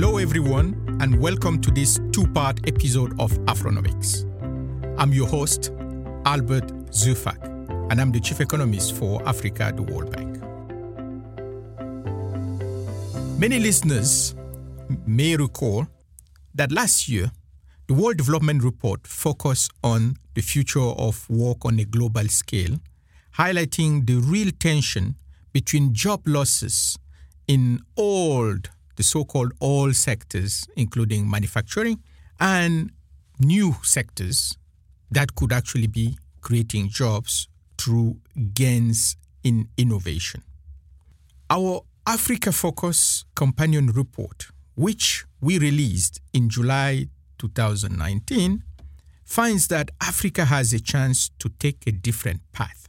Hello, everyone, and welcome to this two part episode of Afronomics. I'm your host, Albert Zeufack, and I'm the chief economist for Africa at the World Bank. Many listeners may recall that last year, the World Development Report focused on the future of work on a global scale, highlighting the real tension between job losses in all the so called all sectors, including manufacturing, and new sectors that could actually be creating jobs through gains in innovation. Our Africa Focus Companion Report, which we released in July 2019, finds that Africa has a chance to take a different path.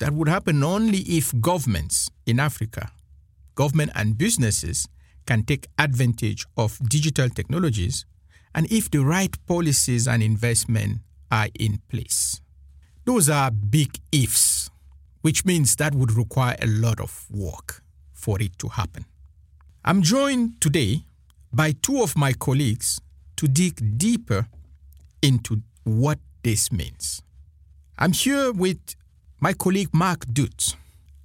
That would happen only if governments in Africa, government and businesses, can take advantage of digital technologies and if the right policies and investment are in place. Those are big ifs, which means that would require a lot of work for it to happen. I'm joined today by two of my colleagues to dig deeper into what this means. I'm here with my colleague Mark Dutz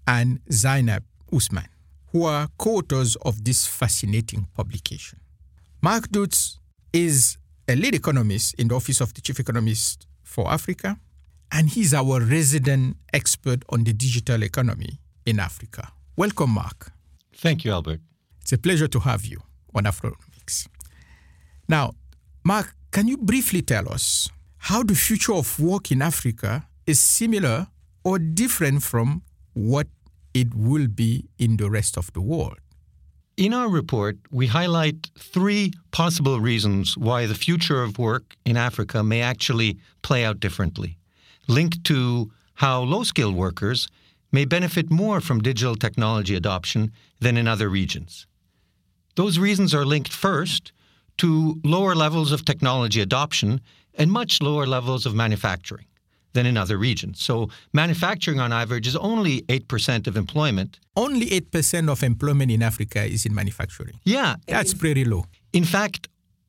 and Zainab Usman who are co authors of this fascinating publication. Mark Dutz is a lead economist in the Office of the Chief Economist for Africa, and he's our resident expert on the digital economy in Africa. Welcome, Mark. Thank you, Albert. It's a pleasure to have you on Afronomics. Now, Mark, can you briefly tell us how the future of work in Africa is similar or different from what it will be in the rest of the world. In our report, we highlight three possible reasons why the future of work in Africa may actually play out differently, linked to how low skilled workers may benefit more from digital technology adoption than in other regions. Those reasons are linked first to lower levels of technology adoption and much lower levels of manufacturing than in other regions. So manufacturing on average is only 8% of employment. Only 8% of employment in Africa is in manufacturing. Yeah. That's pretty low. In fact,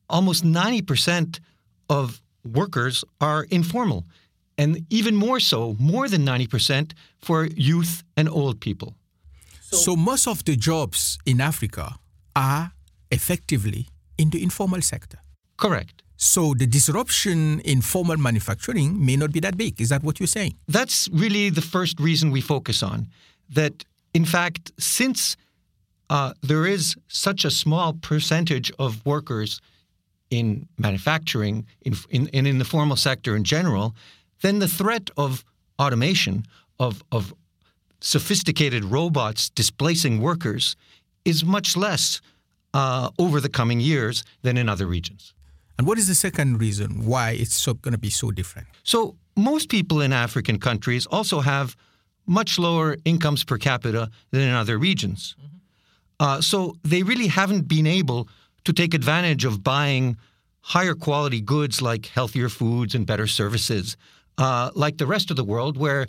almost 90% of workers are informal. And even more so, more than 90% for youth and old people. So, so most of the jobs in Africa are effectively in the informal sector. Correct. So the disruption in formal manufacturing may not be that big. Is that what you're saying? That's really the first reason we focus on. That, in fact, since uh, there is such a small percentage of workers in manufacturing in, in, and in the formal sector in general, then the threat of automation, of, of sophisticated robots displacing workers, is much less uh, over the coming years than in other regions. And what is the second reason why it's so, going to be so different? So, most people in African countries also have much lower incomes per capita than in other regions. Mm-hmm. Uh, so, they really haven't been able to take advantage of buying higher quality goods like healthier foods and better services, uh, like the rest of the world, where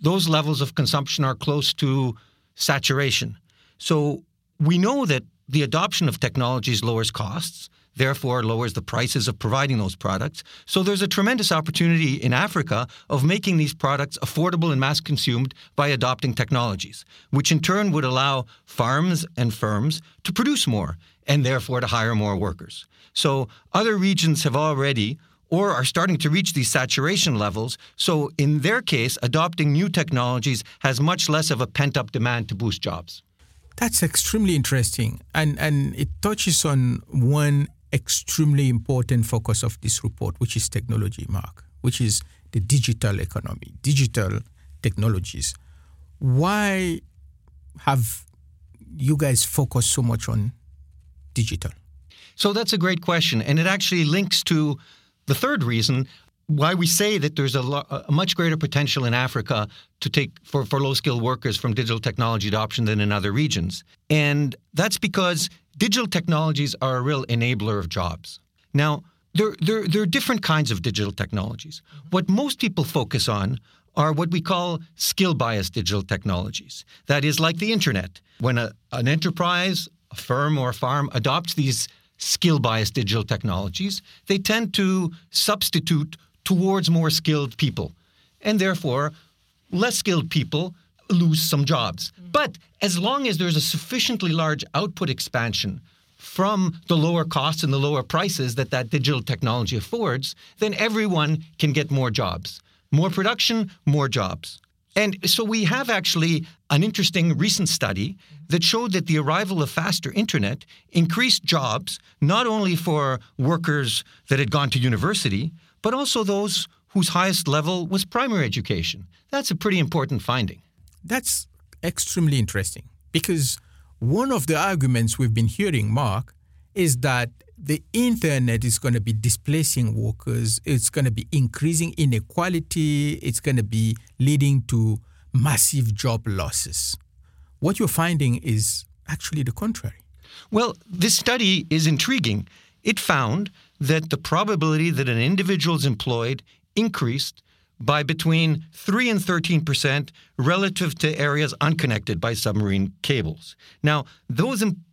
those levels of consumption are close to saturation. So, we know that the adoption of technologies lowers costs therefore lowers the prices of providing those products. So there's a tremendous opportunity in Africa of making these products affordable and mass consumed by adopting technologies, which in turn would allow farms and firms to produce more and therefore to hire more workers. So other regions have already or are starting to reach these saturation levels. So, in their case, adopting new technologies has much less of a pent up demand to boost jobs. That's extremely interesting. And, and it touches on one extremely important focus of this report, which is technology, Mark, which is the digital economy, digital technologies. Why have you guys focused so much on digital? So that's a great question. And it actually links to the third reason why we say that there's a, a, much greater potential in Africa to take for, for low skilled workers from digital technology adoption than in other regions. And that's because digital technologies are a real enabler of jobs. Now, there, there, there are different kinds of digital technologies. What most people focus on are what we call skill biased digital technologies. That is like the internet. When a, an enterprise, a a firm or a farm adopts these skill biased digital technologies, they tend to substitute towards more skilled people. And therefore, less skilled people lose some jobs. Mm. But as long as there's a sufficiently large output expansion from the lower costs and the lower prices that that digital technology affords, then everyone can get more jobs. More production, more jobs. And so we have actually an interesting recent study that showed that the arrival of faster internet increased jobs not only for workers that had gone to university, but also those whose highest level was primary education. That's a pretty important finding. That's extremely interesting because one of the arguments we've been hearing, Mark, is that the internet is going to be displacing workers, it's going to be increasing inequality, it's going to be leading to massive job losses. What you're finding is actually the contrary. Well, this study is intriguing. It found that the probability that an individual is employed increased by between 3 and 13 percent relative to areas unconnected by submarine cables. Now, those em-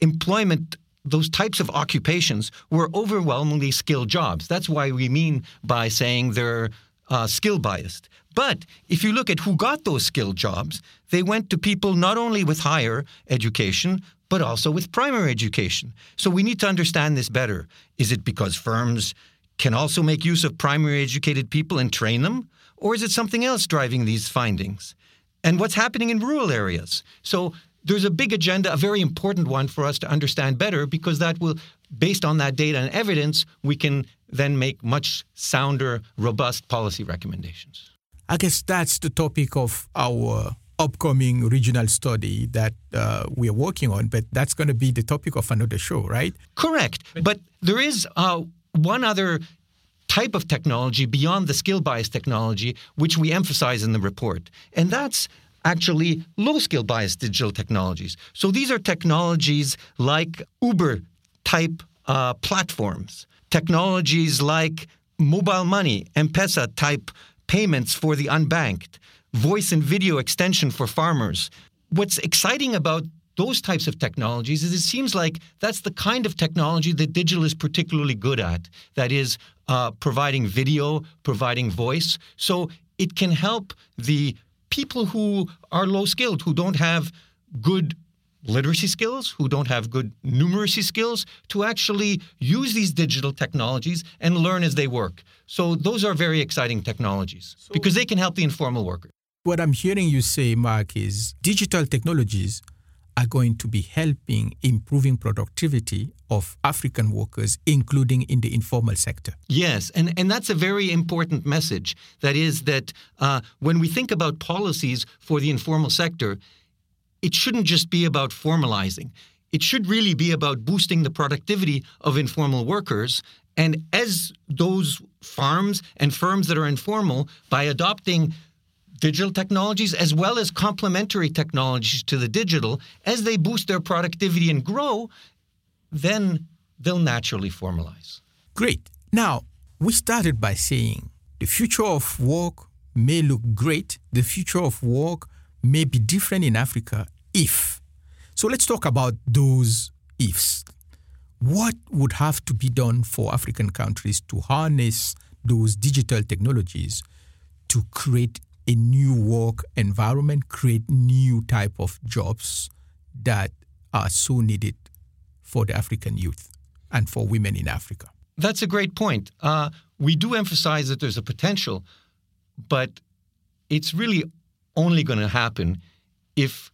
employment those types of occupations were overwhelmingly skilled jobs. That's why we mean by saying they're uh, skill biased. But if you look at who got those skilled jobs, they went to people not only with higher education, but also with primary education. So we need to understand this better. Is it because firms can also make use of primary educated people and train them? Or is it something else driving these findings? And what's happening in rural areas? So there's a big agenda, a very important one for us to understand better because that will, based on that data and evidence, we can then make much sounder, robust policy recommendations. I guess that's the topic of our upcoming regional study that uh, we are working on, but that's going to be the topic of another show, right? Correct. But there is uh, one other type of technology beyond the skill bias technology, which we emphasize in the report, and that's actually low skill bias digital technologies. So these are technologies like Uber type uh, platforms, technologies like mobile money, M Pesa type payments for the unbanked, voice and video extension for farmers. What's exciting about those types of technologies is it seems like that's the kind of technology that digital is particularly good at. That is, uh, providing video, providing voice. So it can help the people who are low skilled, who don't have good literacy skills, who don't have good numeracy skills, to actually use these digital technologies and learn as they work. So those are very exciting technologies so because they can help the informal worker. What I'm hearing you say, Mark, is digital technologies are going to be helping improving productivity of African workers, including in the informal sector. Yes, and, and that's a very important message. That is, that uh, when we think about policies for the informal sector, it shouldn't just be about formalizing. It should really be about boosting the productivity of informal workers. And as those farms and firms that are informal, by adopting digital technologies as well as complementary technologies to the digital, as they boost their productivity and grow, then they'll naturally formalize. Great. Now, we started by saying the future of work may look great, the future of work may be different in Africa if. So let's talk about those ifs. What would have to be done for African countries to harness those digital technologies to create a new work environment, create new type of jobs that are so needed for the African youth and for women in Africa. That's a great point. Uh, we do emphasize that there's a potential, but it's really only going to happen if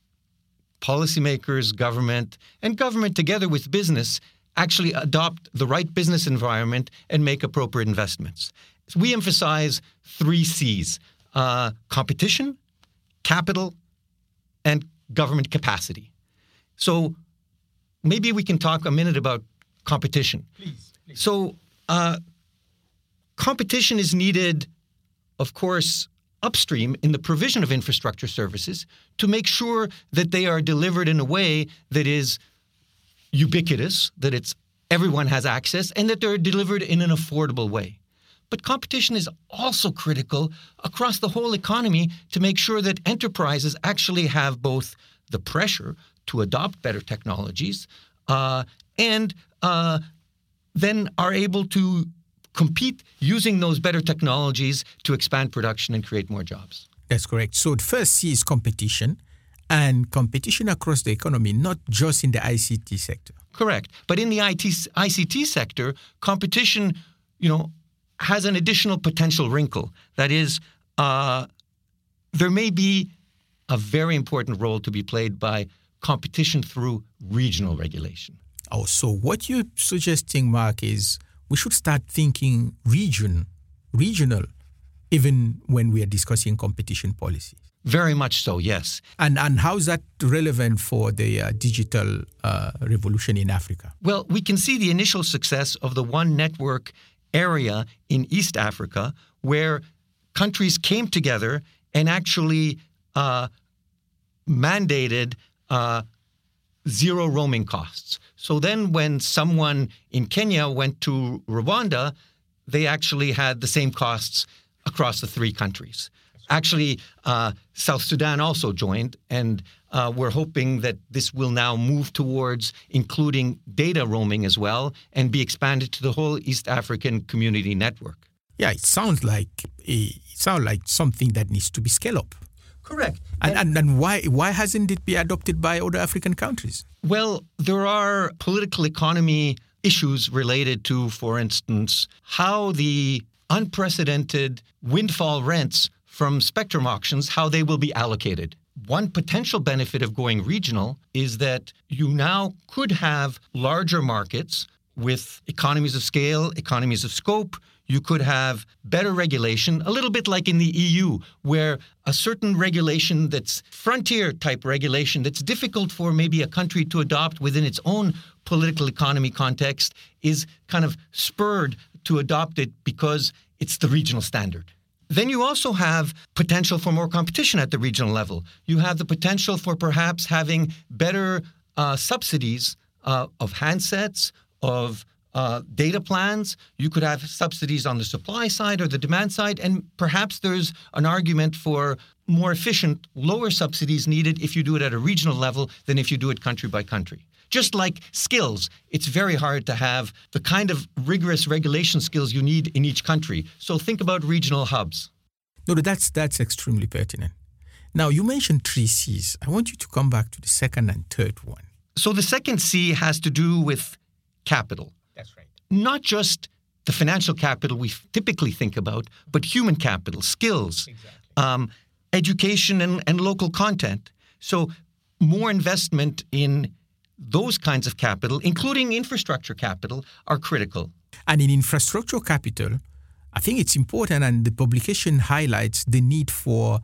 policymakers, government, and government together with business actually adopt the right business environment and make appropriate investments. So we emphasize three C's uh, competition, capital, and government capacity. So maybe we can talk a minute about competition. Please. please. So uh, competition is needed, of course, upstream in the provision of infrastructure services to make sure that they are delivered in a way that is ubiquitous, that it's everyone has access, and that they're delivered in an affordable way. But competition is also critical across the whole economy to make sure that enterprises actually have both the pressure to adopt better technologies uh, and uh, then are able to compete using those better technologies to expand production and create more jobs. That's correct. So the first C is competition and competition across the economy, not just in the ICT sector. Correct. But in the IT, ICT sector, competition, you know, has an additional potential wrinkle. That is, uh, there may be a very important role to be played by competition through regional regulation. Oh, so what you're suggesting, Mark, is we should start thinking region, regional, even when we are discussing competition policies. Very much so, yes. And and how is that relevant for the uh, digital uh, revolution in Africa? Well, we can see the initial success of the One Network area in East Africa, where countries came together and actually uh, mandated uh, zero roaming costs. So then, when someone in Kenya went to Rwanda, they actually had the same costs across the three countries. Actually, uh, South Sudan also joined, and uh, we're hoping that this will now move towards including data roaming as well and be expanded to the whole East African community network. Yeah, it sounds like it sounds like something that needs to be scaled up. Correct. And, and, and why why hasn't it been adopted by other African countries? Well, there are political economy issues related to, for instance, how the unprecedented windfall rents from spectrum auctions, how they will be allocated. One potential benefit of going regional is that you now could have larger markets with economies of scale, economies of scope. You could have better regulation, a little bit like in the EU, where a certain regulation that's frontier type regulation that's difficult for maybe a country to adopt within its own political economy context is kind of spurred to adopt it because it's the regional standard. Then you also have potential for more competition at the regional level. You have the potential for perhaps having better uh, subsidies uh, of handsets, of uh, data plans. You could have subsidies on the supply side or the demand side, and perhaps there's an argument for more efficient, lower subsidies needed if you do it at a regional level than if you do it country by country. Just like skills, it's very hard to have the kind of rigorous regulation skills you need in each country. So think about regional hubs. No, that's that's extremely pertinent. Now you mentioned three C's. I want you to come back to the second and third one. So the second C has to do with capital. That's right. Not just the financial capital we typically think about, but human capital, skills, Exactly. um, education, and, and local content. So more investment in those kinds of capital, including infrastructure capital, are critical. And in infrastructure capital, I think it's important, and the publication highlights the need for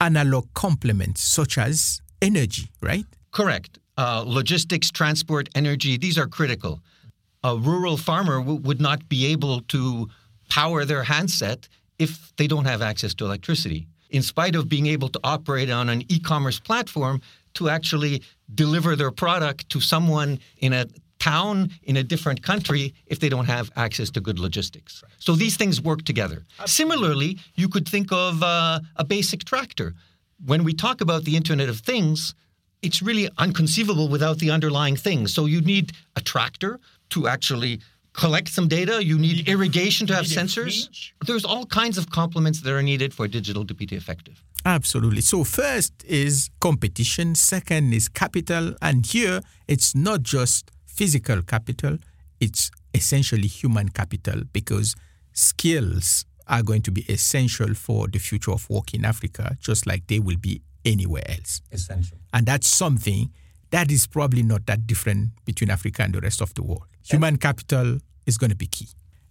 analog complements such as energy, right? Correct. Uh, logistics, transport, energy, these are critical. A rural farmer w- would not be able to power their handset if they don't have access to electricity. In spite of being able to operate on an e commerce platform to actually deliver their product to someone in a town in a different country if they don't have access to good logistics. So these things work together. Similarly, you could think of uh, a basic tractor. When we talk about the Internet of Things, it's really unconceivable without the underlying things. So you need a tractor to actually collect some data. You need irrigation to have sensors. fridge. There's all kinds of complements that are needed for digital to be effective. Absolutely. So, first is competition, second is capital, and here it's not just physical capital, it's essentially human capital because skills are going to be essential for the future of work in Africa, just like they will be anywhere else. Essential. And that's something that is probably not that different between Africa and the rest of the world. Human capital is going to be key.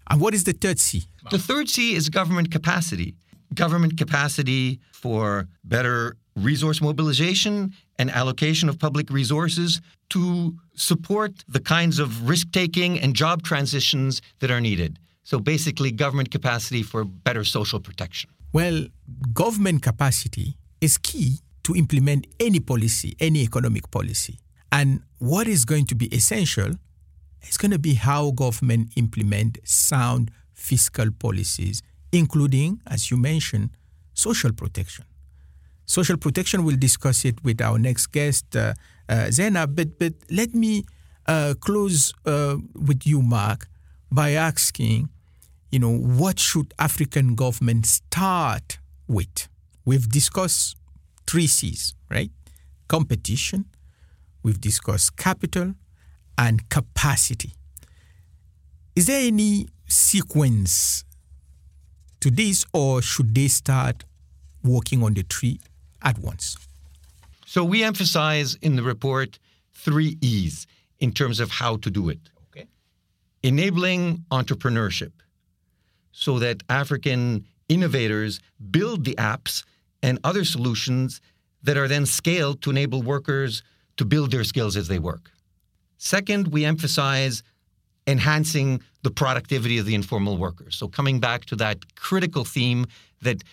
And what is the third C? The third C is government capacity. Government capacity for better resource mobilization and allocation of public resources to support the kinds of risk taking and job transitions that are needed. So basically, government capacity for better social protection. Well, government capacity is key to implement any policy, any economic policy. And what is going to be essential is going to be how government implement sound fiscal policies, including, as you mentioned, social protection. social protection. We'll discuss it with our next guest, uh, uh, Zainab. But, but let me uh, close uh, with you, Mark, by asking, you know, what should African governments start with? We've discussed three C's, right? Competition, we've discussed capital, and capacity. Is there any sequence to this, or should they start working on the three at once? So we emphasize in the report three E's in terms of how to do it. Okay. Enabling entrepreneurship so that African innovators build the apps and other solutions that are then scaled to enable workers to build their skills as they work. Second, we emphasize enhancing the productivity of the informal workers. So, coming back to that critical theme that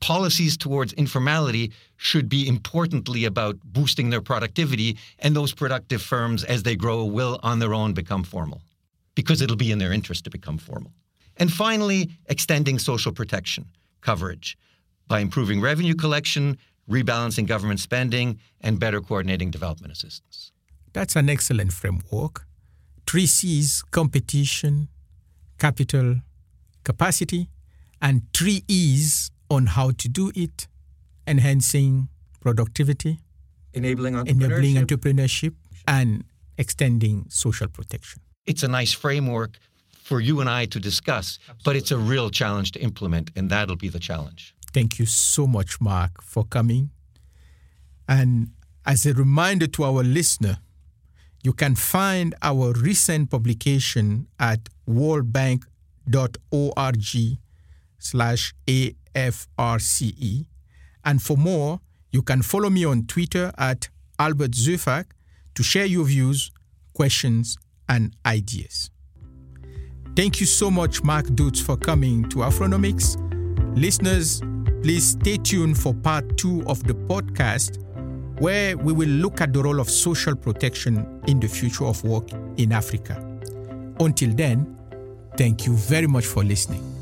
policies towards informality should be importantly about boosting their productivity, and those productive firms, as they grow, will on their own become formal because it'll be in their interest to become formal. And finally, extending social protection coverage by improving revenue collection, rebalancing government spending, and better coordinating development assistance. That's an excellent framework. Three C's competition, capital, capacity, and three E's on how to do it enhancing productivity, Enabling entrepreneurship. enabling entrepreneurship, and extending social protection. it's a nice framework for you and I to discuss, but it's a real challenge to implement, and that'll be the challenge. Thank you so much, Mark, for coming. And as a reminder to our listener, you can find our recent publication at worldbank.org slash AFRCE. And for more, you can follow me on Twitter at Albert Zeufack to share your views, questions, and ideas. Thank you so much, Mark Dutz, for coming to Afronomics. Listeners, please stay tuned for part two of the podcast, where we will look at the role of social protection in the future of work in Africa. Until then, thank you very much for listening.